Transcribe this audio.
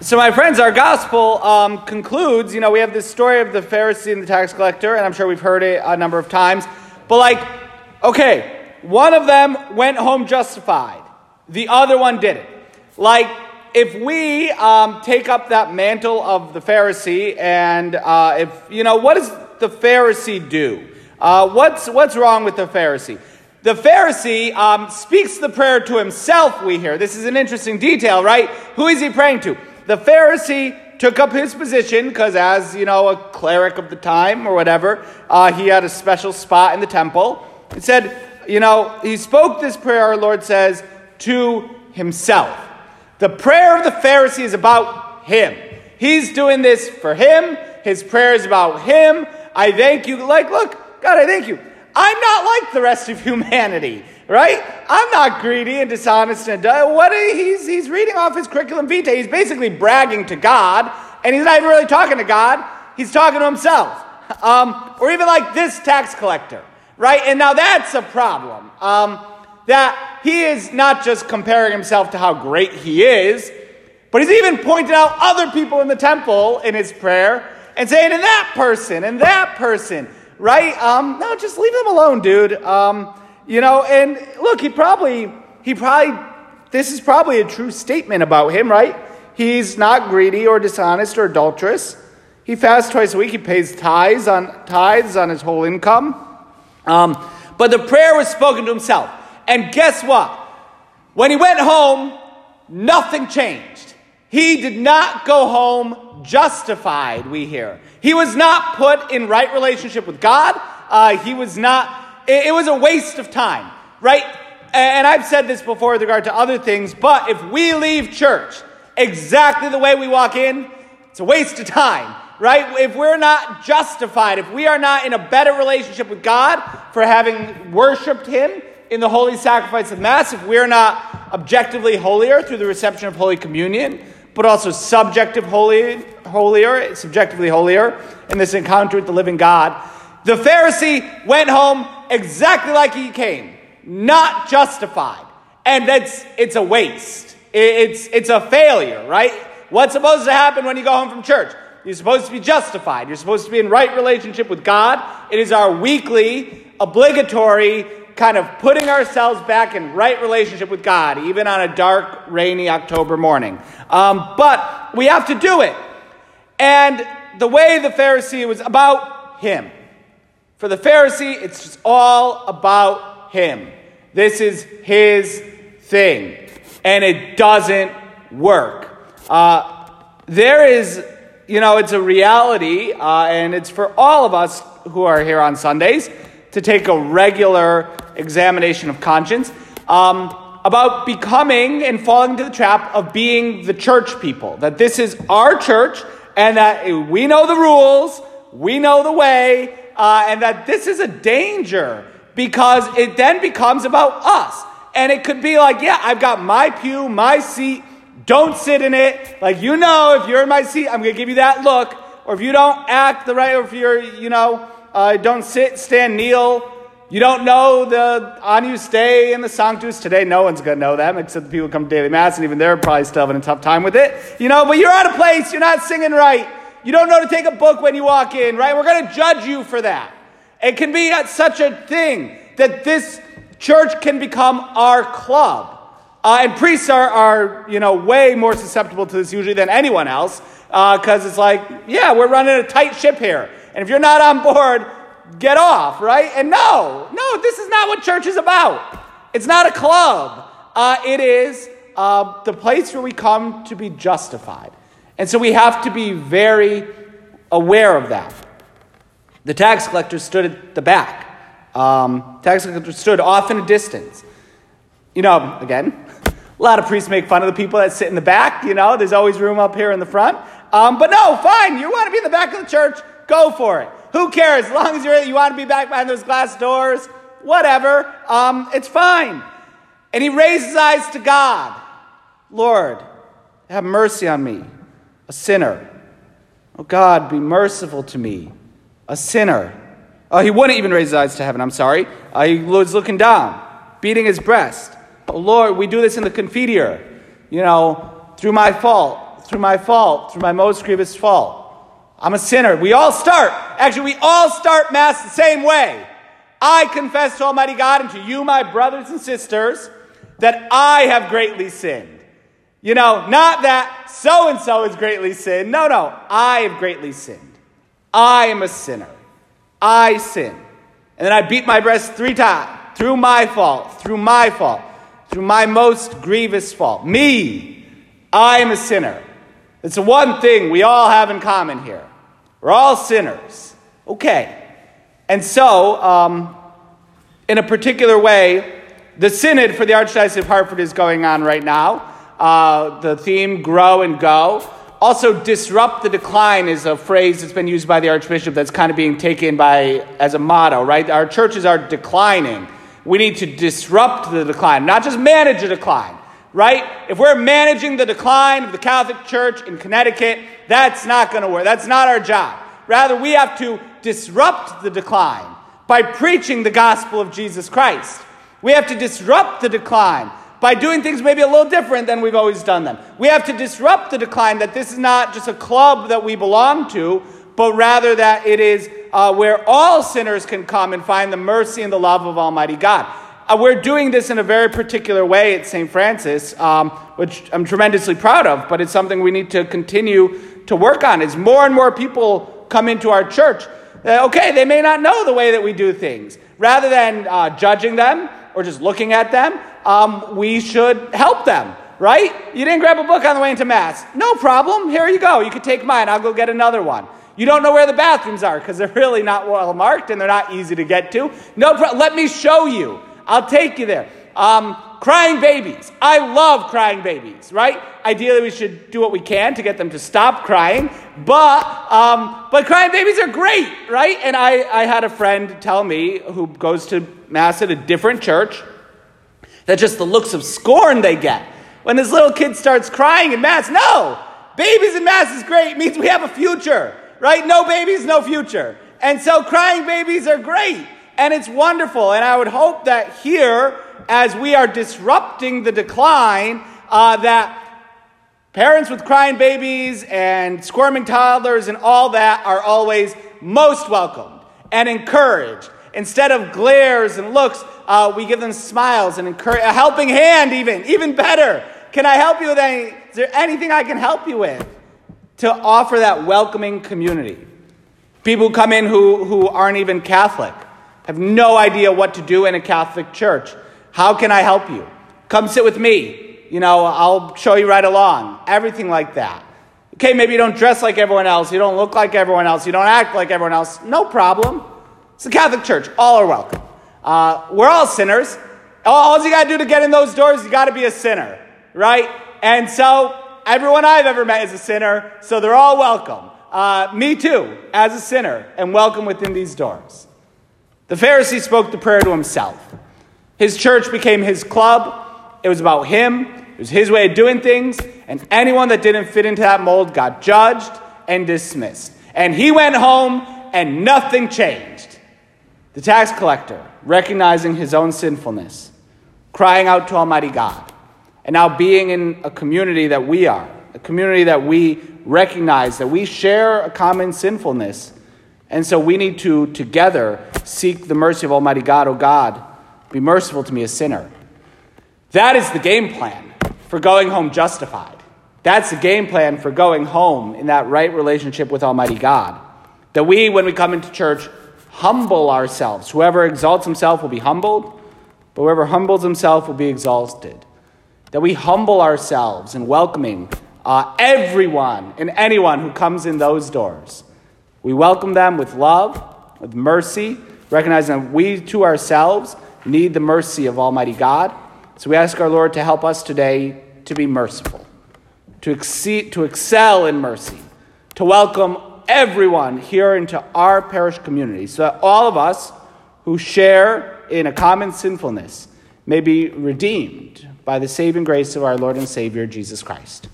So, my friends, our gospel um, concludes. You know, we have this story of the Pharisee and the tax collector, and I'm sure we've heard it a number of times. But, like, okay, one of them went home justified, the other one didn't. Like, if we um, take up that mantle of the Pharisee, and uh, if, you know, what does the Pharisee do? Uh, what's, what's wrong with the Pharisee? The Pharisee um, speaks the prayer to himself, we hear. This is an interesting detail, right? Who is he praying to? The Pharisee took up his position because, as you know, a cleric of the time or whatever, uh, he had a special spot in the temple. He said, you know, he spoke this prayer, our Lord says, to himself. The prayer of the Pharisee is about him. He's doing this for him. His prayer is about him. I thank you. Like, look, God, I thank you. I'm not like the rest of humanity, right? I'm not greedy and dishonest and what he's he's reading off his curriculum vitae. He's basically bragging to God, and he's not even really talking to God. He's talking to himself, um, or even like this tax collector, right? And now that's a problem. Um, that he is not just comparing himself to how great he is, but he's even pointing out other people in the temple in his prayer and saying, and that person, and that person, right? Um, no, just leave them alone, dude. Um, you know, and look, he probably, he probably, this is probably a true statement about him, right? He's not greedy or dishonest or adulterous. He fasts twice a week. He pays tithes on tithes on his whole income. Um, but the prayer was spoken to himself. And guess what? When he went home, nothing changed. He did not go home justified, we hear. He was not put in right relationship with God. Uh, he was not, it, it was a waste of time, right? And I've said this before with regard to other things, but if we leave church exactly the way we walk in, it's a waste of time, right? If we're not justified, if we are not in a better relationship with God for having worshiped Him, in the holy sacrifice of Mass if we're not objectively holier through the reception of Holy Communion, but also subjective holy, holier, subjectively holier in this encounter with the living God. The Pharisee went home exactly like he came, not justified. And that's it's a waste. It's it's a failure, right? What's supposed to happen when you go home from church? You're supposed to be justified. You're supposed to be in right relationship with God. It is our weekly, obligatory kind of putting ourselves back in right relationship with God, even on a dark, rainy October morning. Um, but we have to do it. And the way the Pharisee was about him. For the Pharisee, it's just all about him. This is his thing. And it doesn't work. Uh, there is, you know, it's a reality, uh, and it's for all of us who are here on Sundays to take a regular examination of conscience um, about becoming and falling into the trap of being the church people. That this is our church and that we know the rules, we know the way, uh, and that this is a danger because it then becomes about us. And it could be like, yeah, I've got my pew, my seat, don't sit in it. Like, you know, if you're in my seat, I'm going to give you that look. Or if you don't act the right, or if you're, you know, uh, don't sit, stand, kneel. You don't know the Agnus Dei and the Sanctus. Today, no one's going to know them except the people who come to daily mass, and even they're probably still having a tough time with it. You know, but you're out of place. You're not singing right. You don't know to take a book when you walk in, right? We're going to judge you for that. It can be such a thing that this church can become our club. Uh, and priests are, are, you know, way more susceptible to this usually than anyone else because uh, it's like, yeah, we're running a tight ship here. And if you're not on board, get off, right? And no, no, this is not what church is about. It's not a club. Uh, it is uh, the place where we come to be justified. And so we have to be very aware of that. The tax collector stood at the back. Um, tax collector stood off in a distance. You know, again, a lot of priests make fun of the people that sit in the back. You know, there's always room up here in the front. Um, but no, fine. You want to be in the back of the church? Go for it. Who cares? As long as you're, you want to be back behind those glass doors, whatever, um, it's fine. And he raised his eyes to God Lord, have mercy on me, a sinner. Oh God, be merciful to me, a sinner. Oh, he wouldn't even raise his eyes to heaven, I'm sorry. Uh, he was looking down, beating his breast. Oh Lord, we do this in the Confiteor, you know, through my fault, through my fault, through my most grievous fault. I'm a sinner. We all start. Actually, we all start Mass the same way. I confess to Almighty God and to you, my brothers and sisters, that I have greatly sinned. You know, not that so and so has greatly sinned. No, no. I have greatly sinned. I am a sinner. I sin. And then I beat my breast three times through my fault, through my fault, through my most grievous fault. Me. I am a sinner. It's the one thing we all have in common here. We're all sinners. Okay. And so, um, in a particular way, the Synod for the Archdiocese of Hartford is going on right now. Uh, the theme, Grow and Go. Also, disrupt the decline is a phrase that's been used by the Archbishop that's kind of being taken by as a motto, right? Our churches are declining. We need to disrupt the decline, not just manage a decline right? If we're managing the decline of the Catholic Church in Connecticut, that's not going to work. That's not our job. Rather, we have to disrupt the decline by preaching the gospel of Jesus Christ. We have to disrupt the decline by doing things maybe a little different than we've always done them. We have to disrupt the decline that this is not just a club that we belong to, but rather that it is uh, where all sinners can come and find the mercy and the love of Almighty God. Uh, we're doing this in a very particular way at St. Francis, um, which I'm tremendously proud of, but it's something we need to continue to work on. As more and more people come into our church, uh, okay, they may not know the way that we do things. Rather than uh, judging them or just looking at them, um, we should help them, right? You didn't grab a book on the way into Mass. No problem. Here you go. You can take mine. I'll go get another one. You don't know where the bathrooms are because they're really not well marked and they're not easy to get to. No, pro- let me show you. I'll take you there. Um, crying babies. I love crying babies, right? Ideally, we should do what we can to get them to stop crying, but, um, but crying babies are great, right? And I, I had a friend tell me who goes to Mass at a different church that just the looks of scorn they get when this little kid starts crying in Mass. No! Babies in Mass is great, it means we have a future, right? No babies, no future. And so crying babies are great and it's wonderful. And I would hope that here, as we are disrupting the decline, uh, that parents with crying babies and squirming toddlers and all that are always most welcomed and encouraged. Instead of glares and looks, uh, we give them smiles and encourage, a helping hand, even, even better. Can I help you with any? Is there anything I can help you with to offer that welcoming community? People who come in who, who aren't even Catholic have no idea what to do in a Catholic church. How can I help you? Come sit with me. You know, I'll show you right along. Everything like that. Okay, maybe you don't dress like everyone else. You don't look like everyone else. You don't act like everyone else. No problem. It's a Catholic church. All are welcome. Uh, we're all sinners. All, all you got to do to get in those doors, you got to be a sinner, right? And so, everyone I've ever met is a sinner, so they're all welcome. Uh, me too, as a sinner, and welcome within these doors. The Pharisee spoke the prayer to himself. His church became his club. It was about him, it was his way of doing things, and anyone that didn't fit into that mold got judged and dismissed. And he went home and nothing changed. The tax collector, recognizing his own sinfulness, crying out to Almighty God, and now being in a community that we are, a community that we recognize that we share a common sinfulness and so we need to together seek the mercy of Almighty God. Oh God, be merciful to me, a sinner. That is the game plan for going home justified. That's the game plan for going home in that right relationship with Almighty God. That we, when we come into church, humble ourselves. Whoever exalts himself will be humbled, but whoever humbles himself will be exalted. That we humble ourselves in welcoming uh, everyone and anyone who comes in those doors. We welcome them with love, with mercy, recognizing that we to ourselves need the mercy of Almighty God. So we ask our Lord to help us today to be merciful, to, exceed, to excel in mercy, to welcome everyone here into our parish community, so that all of us who share in a common sinfulness may be redeemed by the saving grace of our Lord and Savior Jesus Christ.